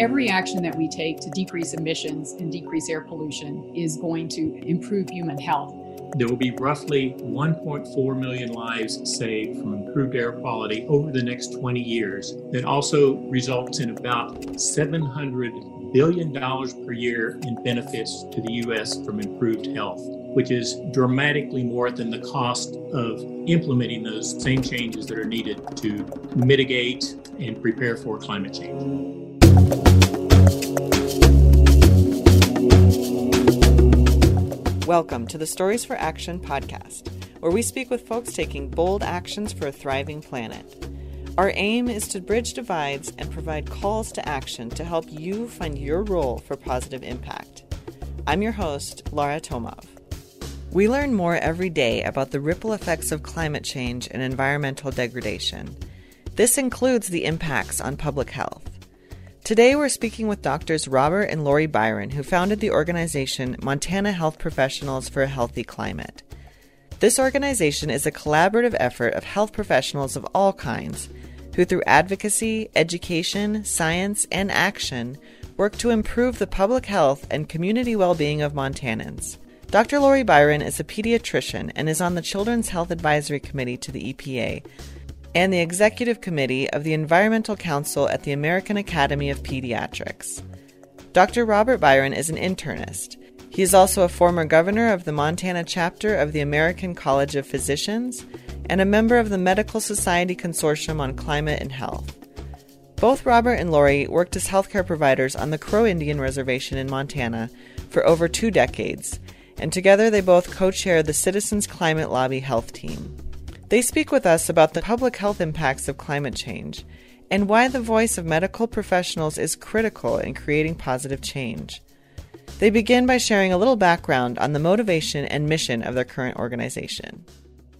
Every action that we take to decrease emissions and decrease air pollution is going to improve human health. There will be roughly 1.4 million lives saved from improved air quality over the next 20 years. That also results in about 700 billion dollars per year in benefits to the U.S. from improved health, which is dramatically more than the cost of implementing those same changes that are needed to mitigate and prepare for climate change. Welcome to the Stories for Action podcast, where we speak with folks taking bold actions for a thriving planet. Our aim is to bridge divides and provide calls to action to help you find your role for positive impact. I'm your host, Laura Tomov. We learn more every day about the ripple effects of climate change and environmental degradation. This includes the impacts on public health. Today, we're speaking with doctors Robert and Lori Byron, who founded the organization Montana Health Professionals for a Healthy Climate. This organization is a collaborative effort of health professionals of all kinds who, through advocacy, education, science, and action, work to improve the public health and community well being of Montanans. Dr. Lori Byron is a pediatrician and is on the Children's Health Advisory Committee to the EPA and the Executive Committee of the Environmental Council at the American Academy of Pediatrics. Dr. Robert Byron is an internist. He is also a former governor of the Montana chapter of the American College of Physicians and a member of the Medical Society Consortium on Climate and Health. Both Robert and Lori worked as healthcare providers on the Crow Indian Reservation in Montana for over two decades, and together they both co chair the Citizens Climate Lobby Health Team. They speak with us about the public health impacts of climate change and why the voice of medical professionals is critical in creating positive change. They begin by sharing a little background on the motivation and mission of their current organization.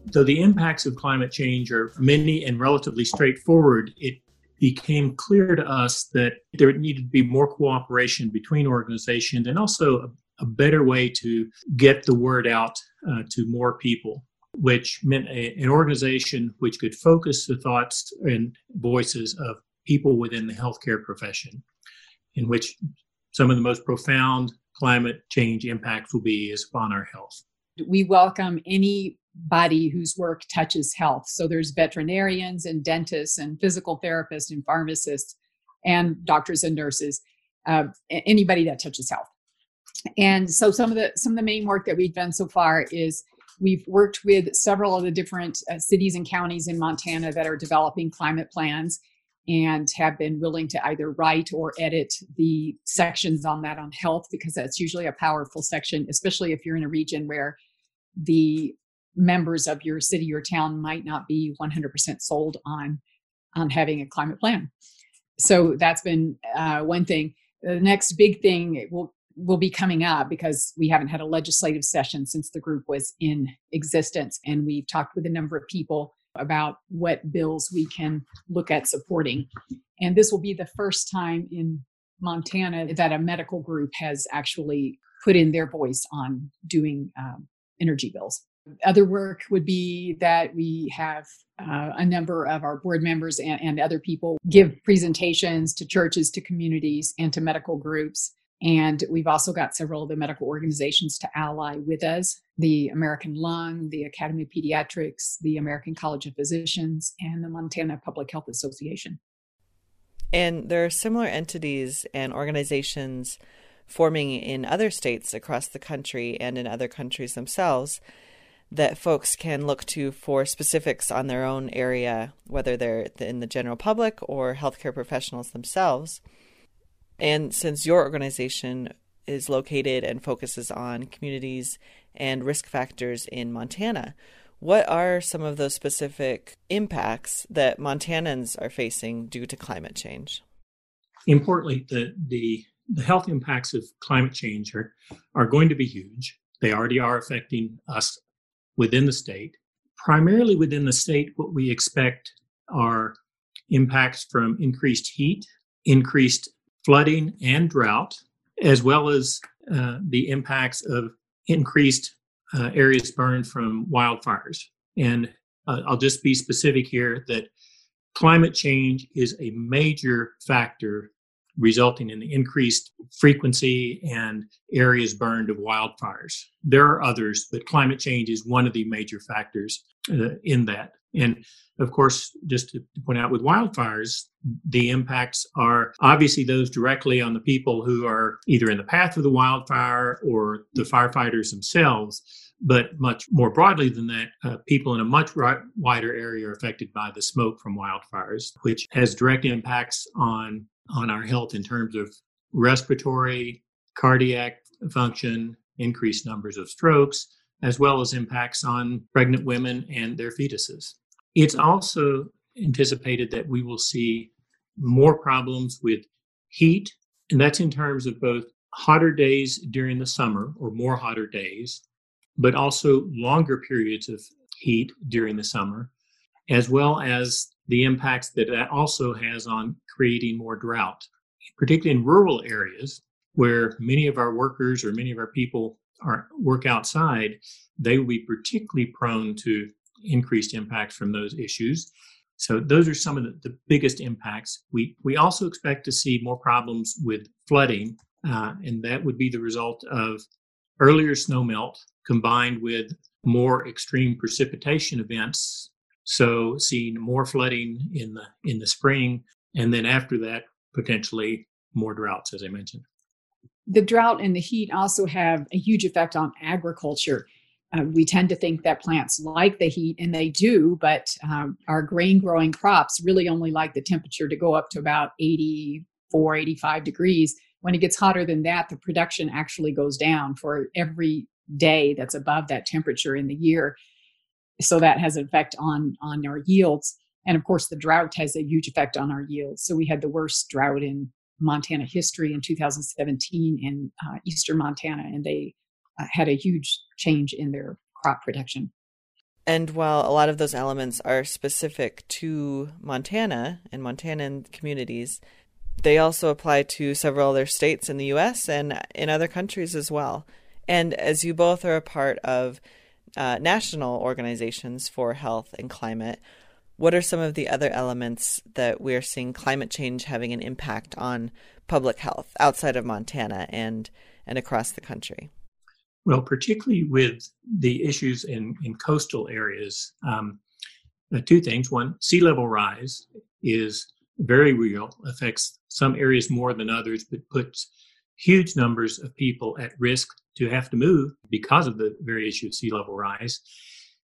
Though the impacts of climate change are many and relatively straightforward, it became clear to us that there needed to be more cooperation between organizations and also a, better way to get the word out uh, to more people which meant a, an organization which could focus the thoughts and voices of people within the healthcare profession, in which some of the most profound climate change impacts will be is upon our health. We welcome anybody whose work touches health. So there's veterinarians and dentists and physical therapists and pharmacists and doctors and nurses, uh, anybody that touches health. And so some of the some of the main work that we've done so far is We've worked with several of the different uh, cities and counties in Montana that are developing climate plans and have been willing to either write or edit the sections on that on health because that's usually a powerful section, especially if you're in a region where the members of your city or town might not be 100% sold on on having a climate plan. So that's been uh, one thing. The next big thing will will be coming up because we haven't had a legislative session since the group was in existence. And we've talked with a number of people about what bills we can look at supporting. And this will be the first time in Montana that a medical group has actually put in their voice on doing um, energy bills. Other work would be that we have uh, a number of our board members and, and other people give presentations to churches, to communities, and to medical groups and we've also got several of the medical organizations to ally with us the American Lung, the Academy of Pediatrics, the American College of Physicians, and the Montana Public Health Association. And there are similar entities and organizations forming in other states across the country and in other countries themselves that folks can look to for specifics on their own area, whether they're in the general public or healthcare professionals themselves. And since your organization is located and focuses on communities and risk factors in Montana, what are some of those specific impacts that Montanans are facing due to climate change? Importantly, the, the, the health impacts of climate change are, are going to be huge. They already are affecting us within the state. Primarily within the state, what we expect are impacts from increased heat, increased flooding and drought, as well as uh, the impacts of increased uh, areas burned from wildfires. And uh, I'll just be specific here that climate change is a major factor resulting in the increased frequency and areas burned of wildfires. There are others, but climate change is one of the major factors uh, in that. And of course, just to point out with wildfires, the impacts are obviously those directly on the people who are either in the path of the wildfire or the firefighters themselves. But much more broadly than that, uh, people in a much wider area are affected by the smoke from wildfires, which has direct impacts on on our health in terms of respiratory, cardiac function, increased numbers of strokes, as well as impacts on pregnant women and their fetuses. It's also anticipated that we will see more problems with heat, and that's in terms of both hotter days during the summer or more hotter days, but also longer periods of heat during the summer, as well as the impacts that that also has on creating more drought, particularly in rural areas where many of our workers or many of our people are work outside, they will be particularly prone to increased impacts from those issues. So those are some of the, the biggest impacts. We we also expect to see more problems with flooding, uh, and that would be the result of earlier snowmelt combined with more extreme precipitation events. So seeing more flooding in the in the spring, and then after that potentially more droughts, as I mentioned. The drought and the heat also have a huge effect on agriculture. Uh, we tend to think that plants like the heat, and they do, but um, our grain growing crops really only like the temperature to go up to about 84, 85 degrees. When it gets hotter than that, the production actually goes down for every day that's above that temperature in the year. So that has an effect on, on our yields. And of course, the drought has a huge effect on our yields. So we had the worst drought in Montana history in 2017 in uh, eastern Montana, and they uh, had a huge change in their crop production. And while a lot of those elements are specific to Montana and Montanan communities, they also apply to several other states in the US and in other countries as well. And as you both are a part of uh, national organizations for health and climate, what are some of the other elements that we're seeing climate change having an impact on public health outside of Montana and, and across the country? Well, particularly with the issues in, in coastal areas, um, uh, two things. One, sea level rise is very real, affects some areas more than others, but puts huge numbers of people at risk to have to move because of the very issue of sea level rise.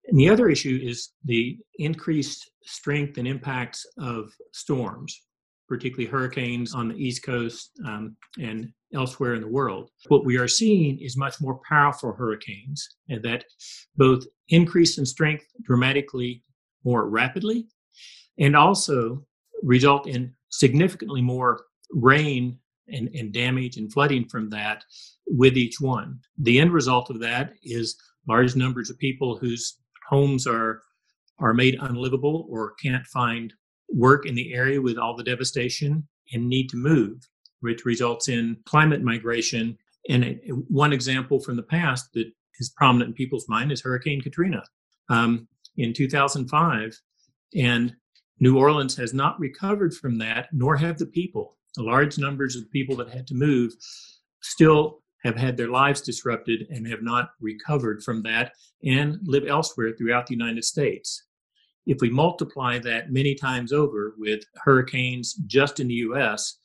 And the other issue is the increased strength and impacts of storms, particularly hurricanes on the East Coast um, and elsewhere in the world. What we are seeing is much more powerful hurricanes and that both increase in strength dramatically more rapidly and also result in significantly more rain and, and damage and flooding from that with each one. The end result of that is large numbers of people whose homes are are made unlivable or can't find work in the area with all the devastation and need to move which results in climate migration. And one example from the past that is prominent in people's mind is Hurricane Katrina um, in 2005. And New Orleans has not recovered from that, nor have the people. The large numbers of people that had to move still have had their lives disrupted and have not recovered from that and live elsewhere throughout the United States. If we multiply that many times over with hurricanes just in the US,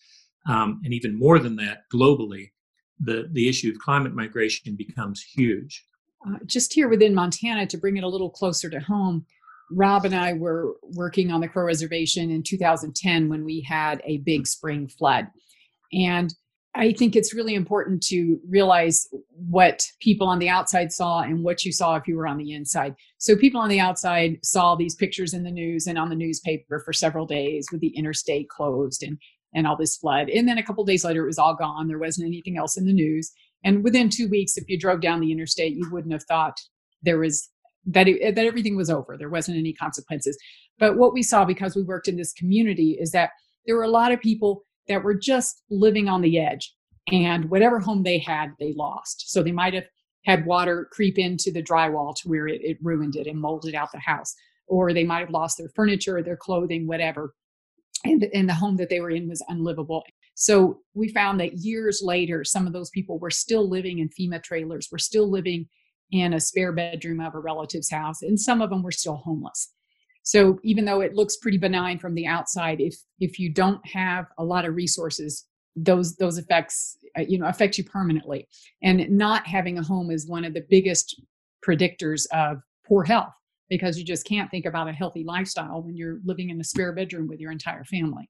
um, and even more than that globally, the, the issue of climate migration becomes huge. Uh, just here within Montana, to bring it a little closer to home, Rob and I were working on the Crow Reservation in 2010 when we had a big spring flood. And I think it's really important to realize what people on the outside saw and what you saw if you were on the inside. So, people on the outside saw these pictures in the news and on the newspaper for several days with the interstate closed and and all this flood. And then a couple days later, it was all gone. There wasn't anything else in the news. And within two weeks, if you drove down the interstate, you wouldn't have thought there was that it, that everything was over. There wasn't any consequences. But what we saw because we worked in this community is that there were a lot of people that were just living on the edge, and whatever home they had, they lost. So they might have had water creep into the drywall to where it, it ruined it and molded out the house, or they might have lost their furniture, their clothing, whatever and, and the home that they were in was unlivable. So we found that years later, some of those people were still living in FEMA trailers, were still living in a spare bedroom of a relative's house, and some of them were still homeless. So even though it looks pretty benign from the outside, if if you don't have a lot of resources, those those effects uh, you know affect you permanently. And not having a home is one of the biggest predictors of poor health because you just can't think about a healthy lifestyle when you're living in a spare bedroom with your entire family.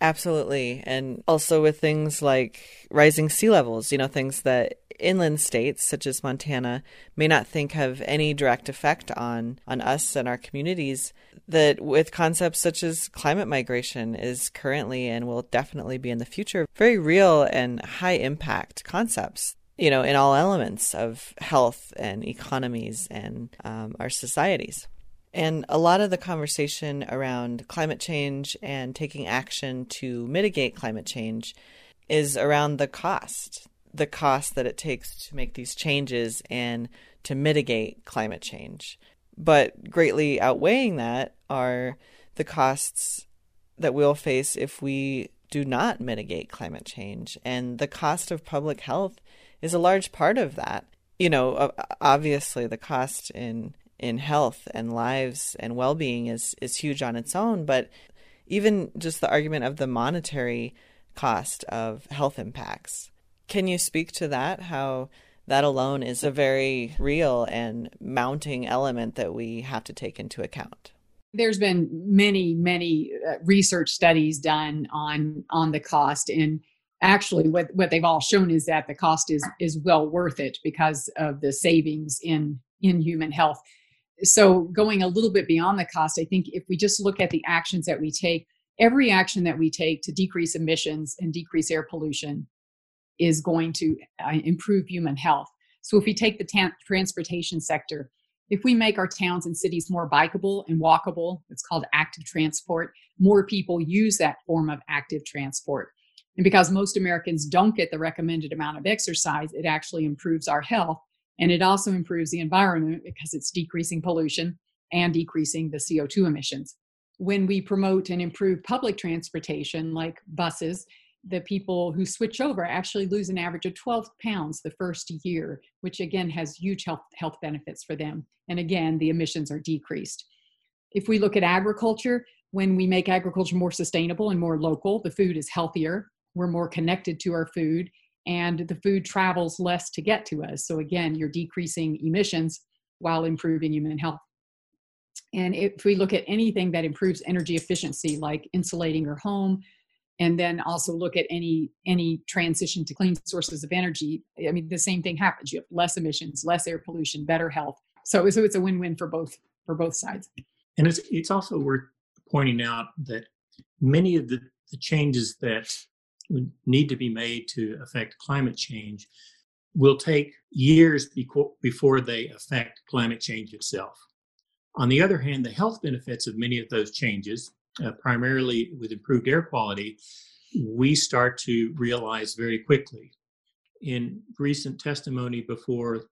Absolutely. And also with things like rising sea levels, you know, things that inland states such as Montana may not think have any direct effect on on us and our communities that with concepts such as climate migration is currently and will definitely be in the future very real and high impact concepts you know in all elements of health and economies and um, our societies and a lot of the conversation around climate change and taking action to mitigate climate change is around the cost, the cost that it takes to make these changes and to mitigate climate change. But greatly outweighing that are the costs that we'll face if we do not mitigate climate change. And the cost of public health is a large part of that. You know, obviously, the cost in in health and lives and well-being is is huge on its own. But even just the argument of the monetary cost of health impacts can you speak to that? How that alone is a very real and mounting element that we have to take into account. There's been many many uh, research studies done on on the cost. And actually what what they've all shown is that the cost is is well worth it because of the savings in in human health so going a little bit beyond the cost i think if we just look at the actions that we take every action that we take to decrease emissions and decrease air pollution is going to uh, improve human health. So if we take the ta- transportation sector if we make our towns and cities more bikeable and walkable it's called active transport more people use that form of active transport. And because most americans don't get the recommended amount of exercise it actually improves our health and it also improves the environment because it's decreasing pollution and decreasing the CO2 emissions. When we promote and improve public transportation like buses, the people who switch over actually lose an average of 12 pounds the first year, which again has huge health, health benefits for them. And again, the emissions are decreased. If we look at agriculture, when we make agriculture more sustainable and more local, the food is healthier, we're more connected to our food, and the food travels less to get to us. So again, you're decreasing emissions while improving human health. And if we look at anything that improves energy efficiency, like insulating your home, and then also look at any any transition to clean sources of energy, I mean the same thing happens. You have less emissions, less air pollution, better health. So so it's a win-win for both for both sides. And it's it's also worth pointing out that many of the, the changes that need to be made to affect climate change will take years before they affect climate change itself. On the other hand, the health benefits of many of those changes, uh, primarily with improved air quality, we start to realize very quickly. In recent testimony before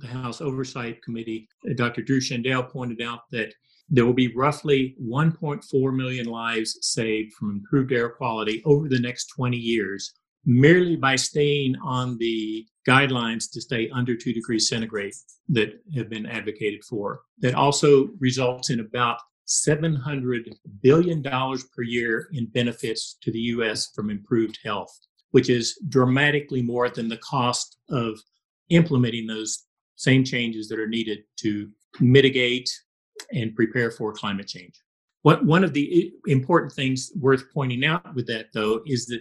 the House Oversight Committee, Dr. Drew Shindell pointed out that there will be roughly 1.4 million lives saved from improved air quality over the next 20 years merely by staying on the guidelines to stay under 2 degrees centigrade that have been advocated for. That also results in about $700 billion per year in benefits to the U.S. from improved health, which is dramatically more than the cost of implementing those same changes that are needed to mitigate and prepare for climate change. What, one of the important things worth pointing out with that, though, is that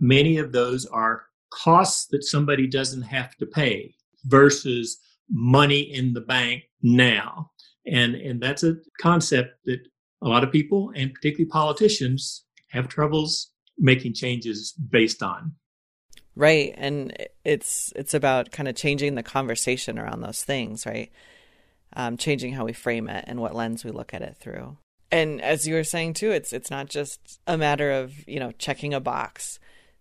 many of those are costs that somebody doesn't have to pay versus money in the bank now. And, and that's a concept that a lot of people, and particularly politicians, have troubles making changes based on. Right, and it's it's about kind of changing the conversation around those things, right? Um, changing how we frame it and what lens we look at it through. And as you were saying too, it's it's not just a matter of you know checking a box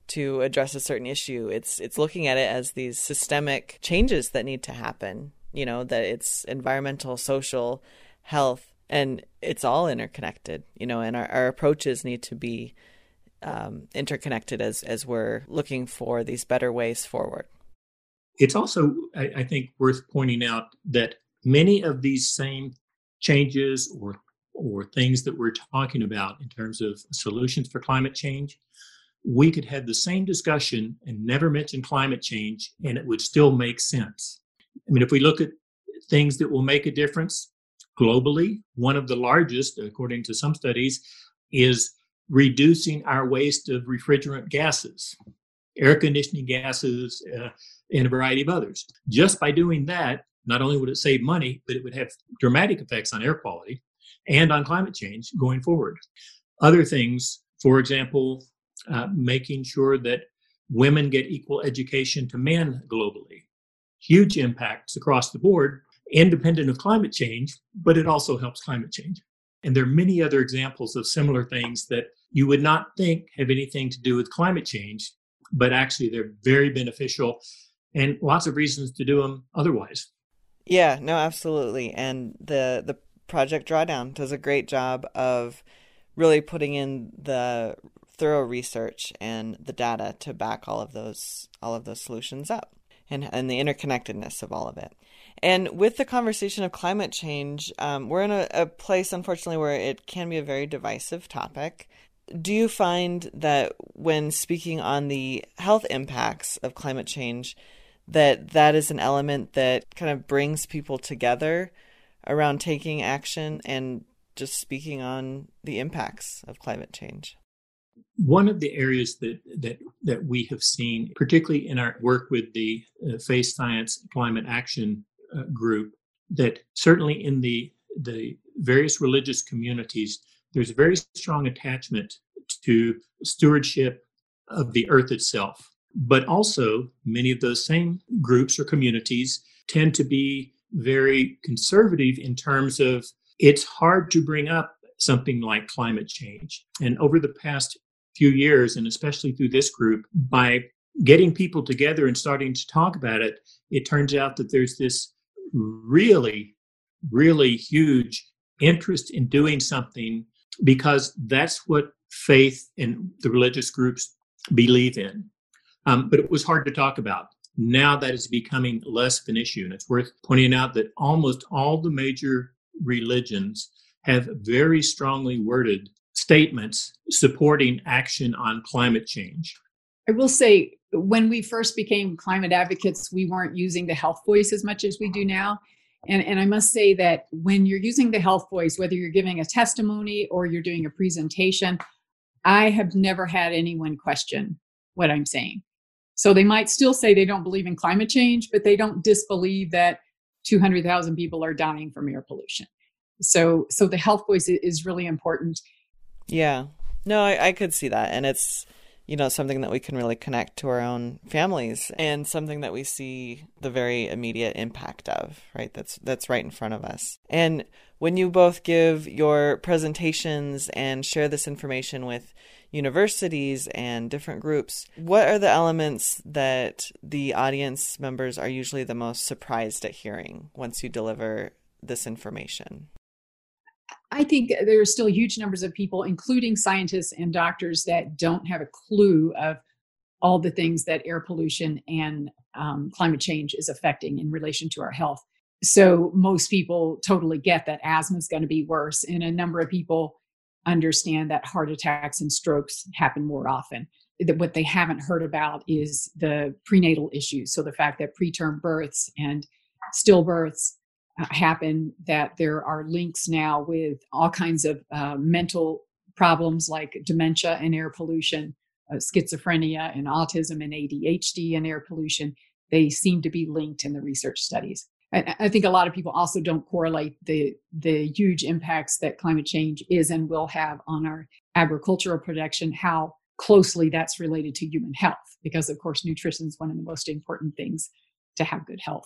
to address a certain issue. It's it's looking at it as these systemic changes that need to happen. You know that it's environmental, social, health, and it's all interconnected. You know, and our, our approaches need to be um, interconnected as as we're looking for these better ways forward. It's also, I, I think, worth pointing out that many of these same changes or or things that we're talking about in terms of solutions for climate change, we could have the same discussion and never mention climate change, and it would still make sense. I mean, if we look at things that will make a difference globally, one of the largest, according to some studies, is reducing our waste of refrigerant gases, air conditioning gases, uh, and a variety of others. Just by doing that, not only would it save money, but it would have dramatic effects on air quality and on climate change going forward. Other things, for example, uh, making sure that women get equal education to men globally. Huge impacts across the board, independent of climate change, but it also helps climate change. And there are many other examples of similar things that you would not think have anything to do with climate change, but actually they're very beneficial and lots of reasons to do them otherwise. Yeah, no, absolutely. And the the Project Drawdown does a great job of really putting in the thorough research and the data to back all of those all of those solutions up and and the interconnectedness of all of it. And with the conversation of climate change, um, we're in a, a place, unfortunately, where it can be a very divisive topic. Do you find that when speaking on the health impacts of climate change, that that is an element that kind of brings people together around taking action and just speaking on the impacts of climate change. One of the areas that that that we have seen, particularly in our work with the uh, Faith Science Climate Action uh, Group, that certainly in the the various religious communities, there's a very strong attachment to stewardship of the earth itself. But also, many of those same groups or communities tend to be very conservative in terms of it's hard to bring up something like climate change. And over the past few years, and especially through this group, by getting people together and starting to talk about it, it turns out that there's this really, really huge interest in doing something because that's what faith and the religious groups believe in. Um, but it was hard to talk about. Now that is becoming less of an issue. And it's worth pointing out that almost all the major religions have very strongly worded statements supporting action on climate change. I will say, when we first became climate advocates, we weren't using the health voice as much as we do now. And, and I must say that when you're using the health voice, whether you're giving a testimony or you're doing a presentation, I have never had anyone question what I'm saying. So they might still say they don't believe in climate change, but they don't disbelieve that 200,000 people are dying from air pollution. So, so the health voice is really important. Yeah, no, I, I could see that, and it's you know something that we can really connect to our own families, and something that we see the very immediate impact of. Right, that's that's right in front of us. And when you both give your presentations and share this information with universities and different groups. What are the elements that the audience members are usually the most surprised at hearing once you deliver this information? I think there are still huge numbers of people, including scientists and doctors, that don't have a clue of all the things that air pollution and um, climate change is affecting in relation to our health. So, most people totally get that asthma is going to be worse, and a number of people understand that heart attacks and strokes happen more often. That what they haven't heard about is the prenatal issues. So the fact that preterm births and stillbirths uh, happen, that there are links now with all kinds of uh, mental problems like dementia and air pollution, uh, schizophrenia and autism and ADHD and air pollution. They seem to be linked in the research studies. I think a lot of people also don't correlate the the huge impacts that climate change is and will have on our agricultural production, how closely that's related to human health, because of course nutrition is one of the most important things to have good health.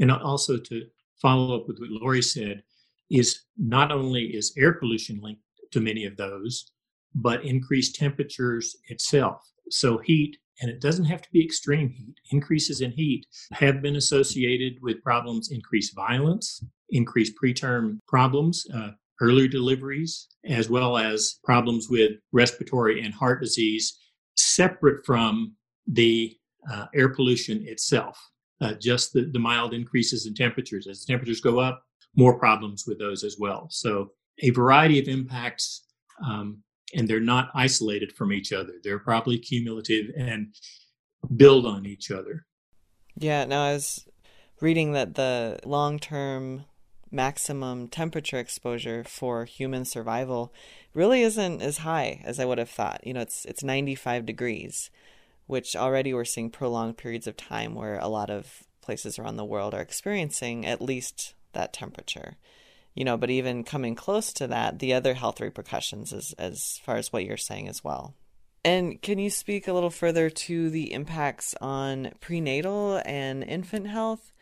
And also to follow up with what Lori said, is not only is air pollution linked to many of those, but increased temperatures itself. So heat and it doesn't have to be extreme heat. Increases in heat have been associated with problems, increased violence, increased preterm problems, uh, early deliveries, as well as problems with respiratory and heart disease, separate from the uh, air pollution itself. Uh, just the, the mild increases in temperatures. As the temperatures go up, more problems with those as well. So, a variety of impacts, um, and they're not isolated from each other. They're probably cumulative and build on each other. Yeah, now I was reading that the long term maximum temperature exposure for human survival really isn't as high as I would have thought. You know, it's it's 95 degrees, which already we're seeing prolonged periods of time where a lot of places around the world are experiencing at least that temperature. You know, but even coming close to that, the other health repercussions as as far as what you're saying as well. And can you speak a little further to the impacts on prenatal and infant health?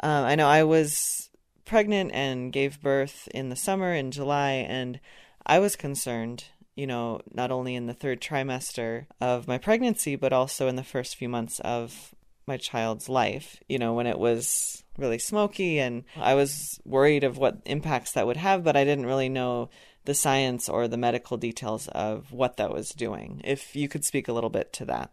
Um, I know I was pregnant and gave birth in the summer in July, and I was concerned, you know, not only in the third trimester of my pregnancy, but also in the first few months of my child's life, you know, when it was really smoky, and I was worried of what impacts that would have, but I didn't really know the science or the medical details of what that was doing. If you could speak a little bit to that.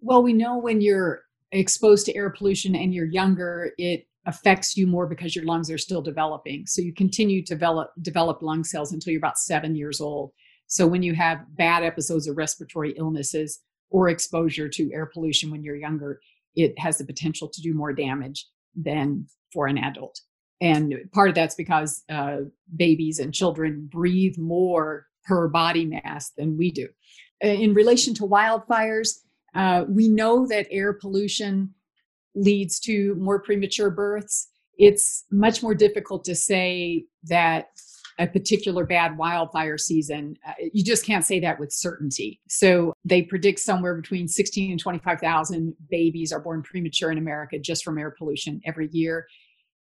Well, we know when you're exposed to air pollution and you're younger, it affects you more because your lungs are still developing. So you continue to develop develop lung cells until you're about seven years old. So when you have bad episodes of respiratory illnesses or exposure to air pollution when you're younger, it has the potential to do more damage than for an adult. And part of that's because uh, babies and children breathe more per body mass than we do. In relation to wildfires, uh, we know that air pollution leads to more premature births. It's much more difficult to say that a particular bad wildfire season, uh, you just can't say that with certainty. So they predict somewhere between 16 and 25,000 babies are born premature in America just from air pollution every year.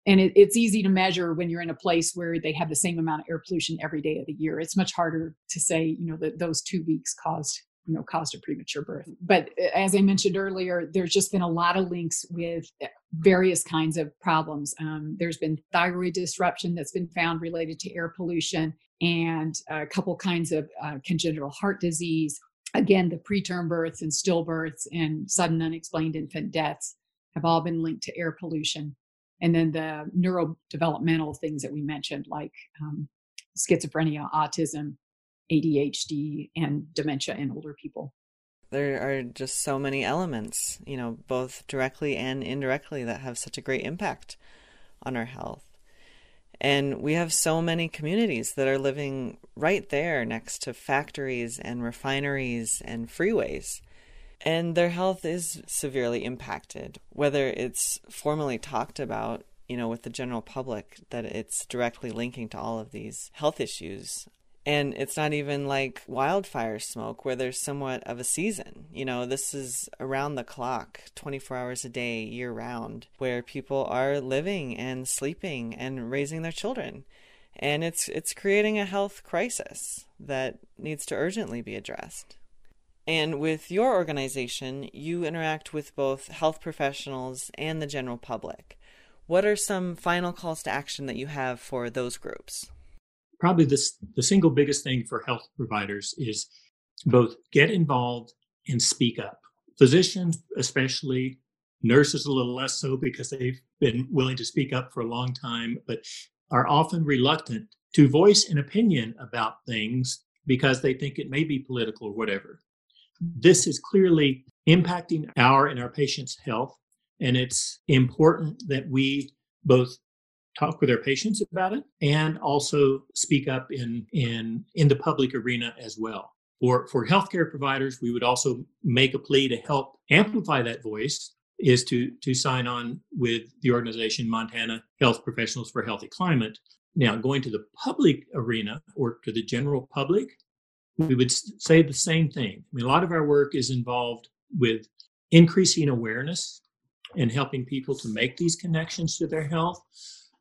And it, it's easy to measure when you're in a place where they have the same amount of air pollution every day of the year. It's much harder to say, you know, that those two weeks caused you know caused a premature birth. But uh, as i mentioned earlier there's just been a lot of links with uh, various kinds of problems. Um, there's been thyroid disruption that's been found related to air pollution and a couple kinds of uh, congenital heart disease. Again the preterm births and stillbirths and sudden unexplained infant deaths have all been linked to air pollution. And then the neurodevelopmental things that we mentioned like um, schizophrenia autism ADHD and dementia in older people. There are just so many elements, you know, both directly and indirectly that have such a great impact on our health. And we have so many communities that are living right there next to factories and refineries and freeways. And their health is severely impacted, whether it's formally talked about, you know, with the general public that it's directly linking to all of these health issues and it's not even like wildfire smoke where there's somewhat of a season. You know, this is around the clock, 24 hours a day, year round, where people are living and sleeping and raising their children. And it's it's creating a health crisis that needs to urgently be addressed. And with your organization, you interact with both health professionals and the general public. What are some final calls to action that you have for those groups? Probably this, the single biggest thing for health providers is both get involved and speak up. Physicians, especially, nurses a little less so because they've been willing to speak up for a long time, but are often reluctant to voice an opinion about things because they think it may be political or whatever. This is clearly impacting our and our patients' health, and it's important that we both talk with our patients about it and also speak up in in in the public arena as well. For for healthcare providers we would also make a plea to help amplify that voice is to to sign on with the organization montana health professionals for healthy climate. Now going to the public arena or to the general public we would say the same thing. I mean a lot of our work is involved with increasing awareness and helping people to make these connections to their health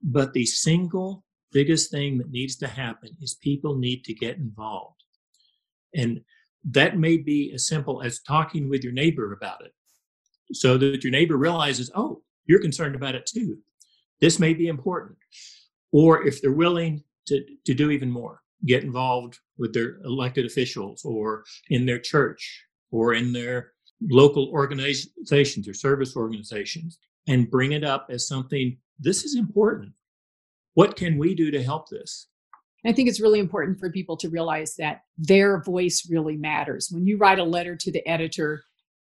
but the single biggest thing that needs to happen is people need to get involved. And that may be as simple as talking with your neighbor about it so that your neighbor realizes, oh, you're concerned about it too. This may be important. Or if they're willing to, to do even more, get involved with their elected officials or in their church or in their local organizations or service organizations and bring it up as something this is important. What can we do to help this? I think it's really important for people to realize that their voice really matters. When you write a letter to the editor,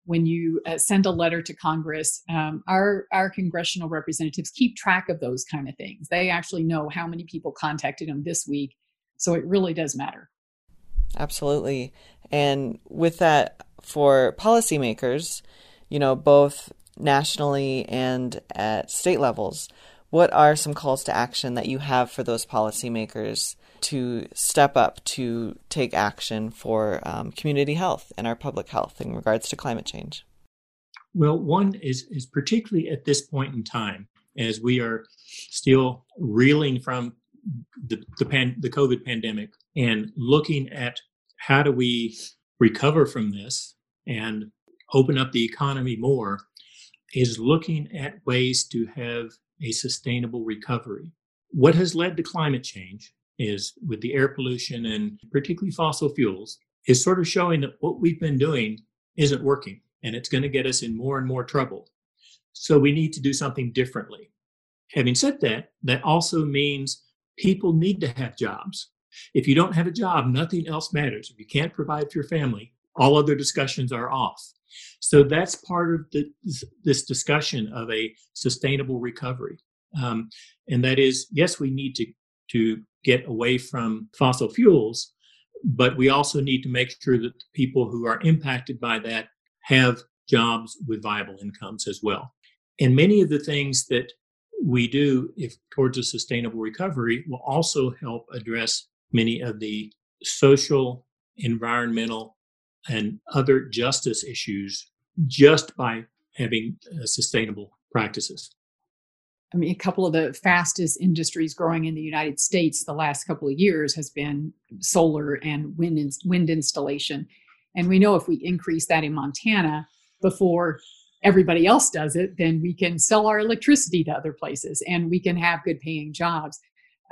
when you uh, send a letter to Congress, um, our our congressional representatives keep track of those kind of things. They actually know how many people contacted them this week, so it really does matter. Absolutely, and with that, for policymakers, you know, both nationally and at state levels, what are some calls to action that you have for those policymakers to step up to take action for um, community health and our public health in regards to climate change? Well, one is, is particularly at this point in time, as we are still reeling from the, the, pan, the COVID pandemic and looking at how do we recover from this and open up the economy more, is looking at ways to have a sustainable recovery. What has led to climate change is with the air pollution and particularly fossil fuels is sort of showing that what we've been doing isn't working and it's going to get us in more and more trouble. So we need to do something differently. Having said that, that also means people need to have jobs. If you don't have a job, nothing else matters. If you can't provide for your family, all other discussions are off. So that's part of the, this discussion of a sustainable recovery. Um, and that is, yes, we need to, to get away from fossil fuels, but we also need to make sure that the people who are impacted by that have jobs with viable incomes as well. And many of the things that we do if towards a sustainable recovery will also help address many of the social, environmental, and other justice issues just by having uh, sustainable practices. I mean, a couple of the fastest industries growing in the United States the last couple of years has been solar and wind in, wind installation, and we know if we increase that in Montana before everybody else does it, then we can sell our electricity to other places and we can have good paying jobs.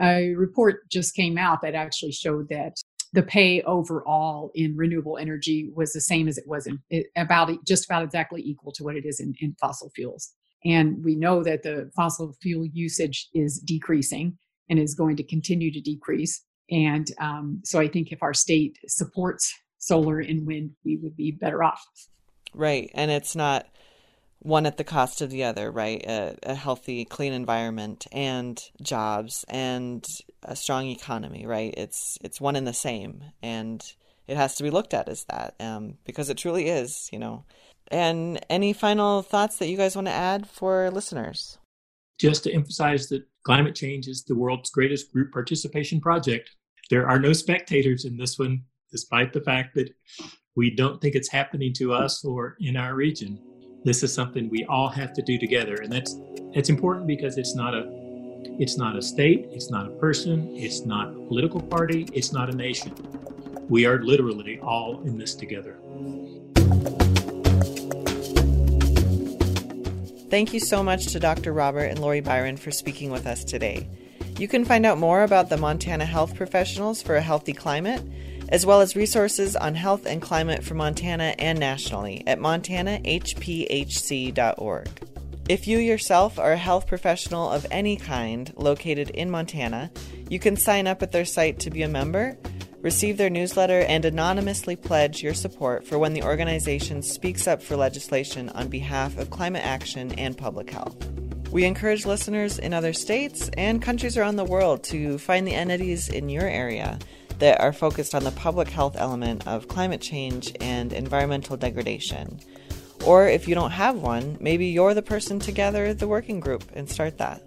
A report just came out that actually showed that the pay overall in renewable energy was the same as it was in it, about just about exactly equal to what it is in, in fossil fuels. And we know that the fossil fuel usage is decreasing and is going to continue to decrease. And um, so I think if our state supports solar and wind, we would be better off. Right. And it's not one at the cost of the other, right? A, a, healthy, clean environment and jobs and a strong economy, right? It's it's one and the same, and it has to be looked at as that um, because it truly is, you know. And any final thoughts that you guys want to add for listeners? Just to emphasize that climate change is the world's greatest group participation project. There are no spectators in this one, despite the fact that we don't think it's happening to us or in our region this is something we all have to do together. And that's it's important because it's not a it's not a state it's not a person it's not a political party it's not a nation. We are literally all in this together. Thank you so much to dr robert and lori byron for speaking with us today. You can find out more about the montana health professionals for a healthy climate as well as resources on health and climate for Montana and nationally at montanahphc.org. If you yourself are a health professional of any kind located in Montana, you can sign up at their site to be a member, receive their newsletter, and anonymously pledge your support for when the organization speaks up for legislation on behalf of climate action and public health. We encourage listeners in other states and countries around the world to find the entities in your area that are focused on the public health element of climate change and environmental degradation. Or if you don't have one, maybe you're the person to gather the working group and start that.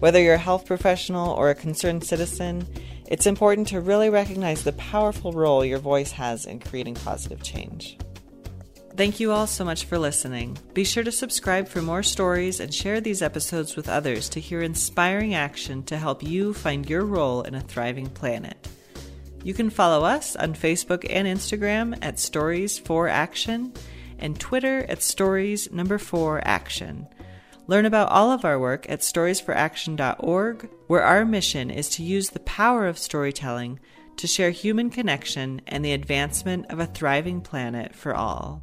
Whether you're a health professional or a concerned citizen, it's important to really recognize the powerful role your voice has in creating positive change. Thank you all so much for listening. Be sure to subscribe for more stories and share these episodes with others to hear inspiring action to help you find your role in a thriving planet. You can follow us on Facebook and Instagram at Stories for Action and Twitter at Stories number 4 Action. Learn about all of our work at storiesforaction.org, where our mission is to use the power of storytelling to share human connection and the advancement of a thriving planet for all.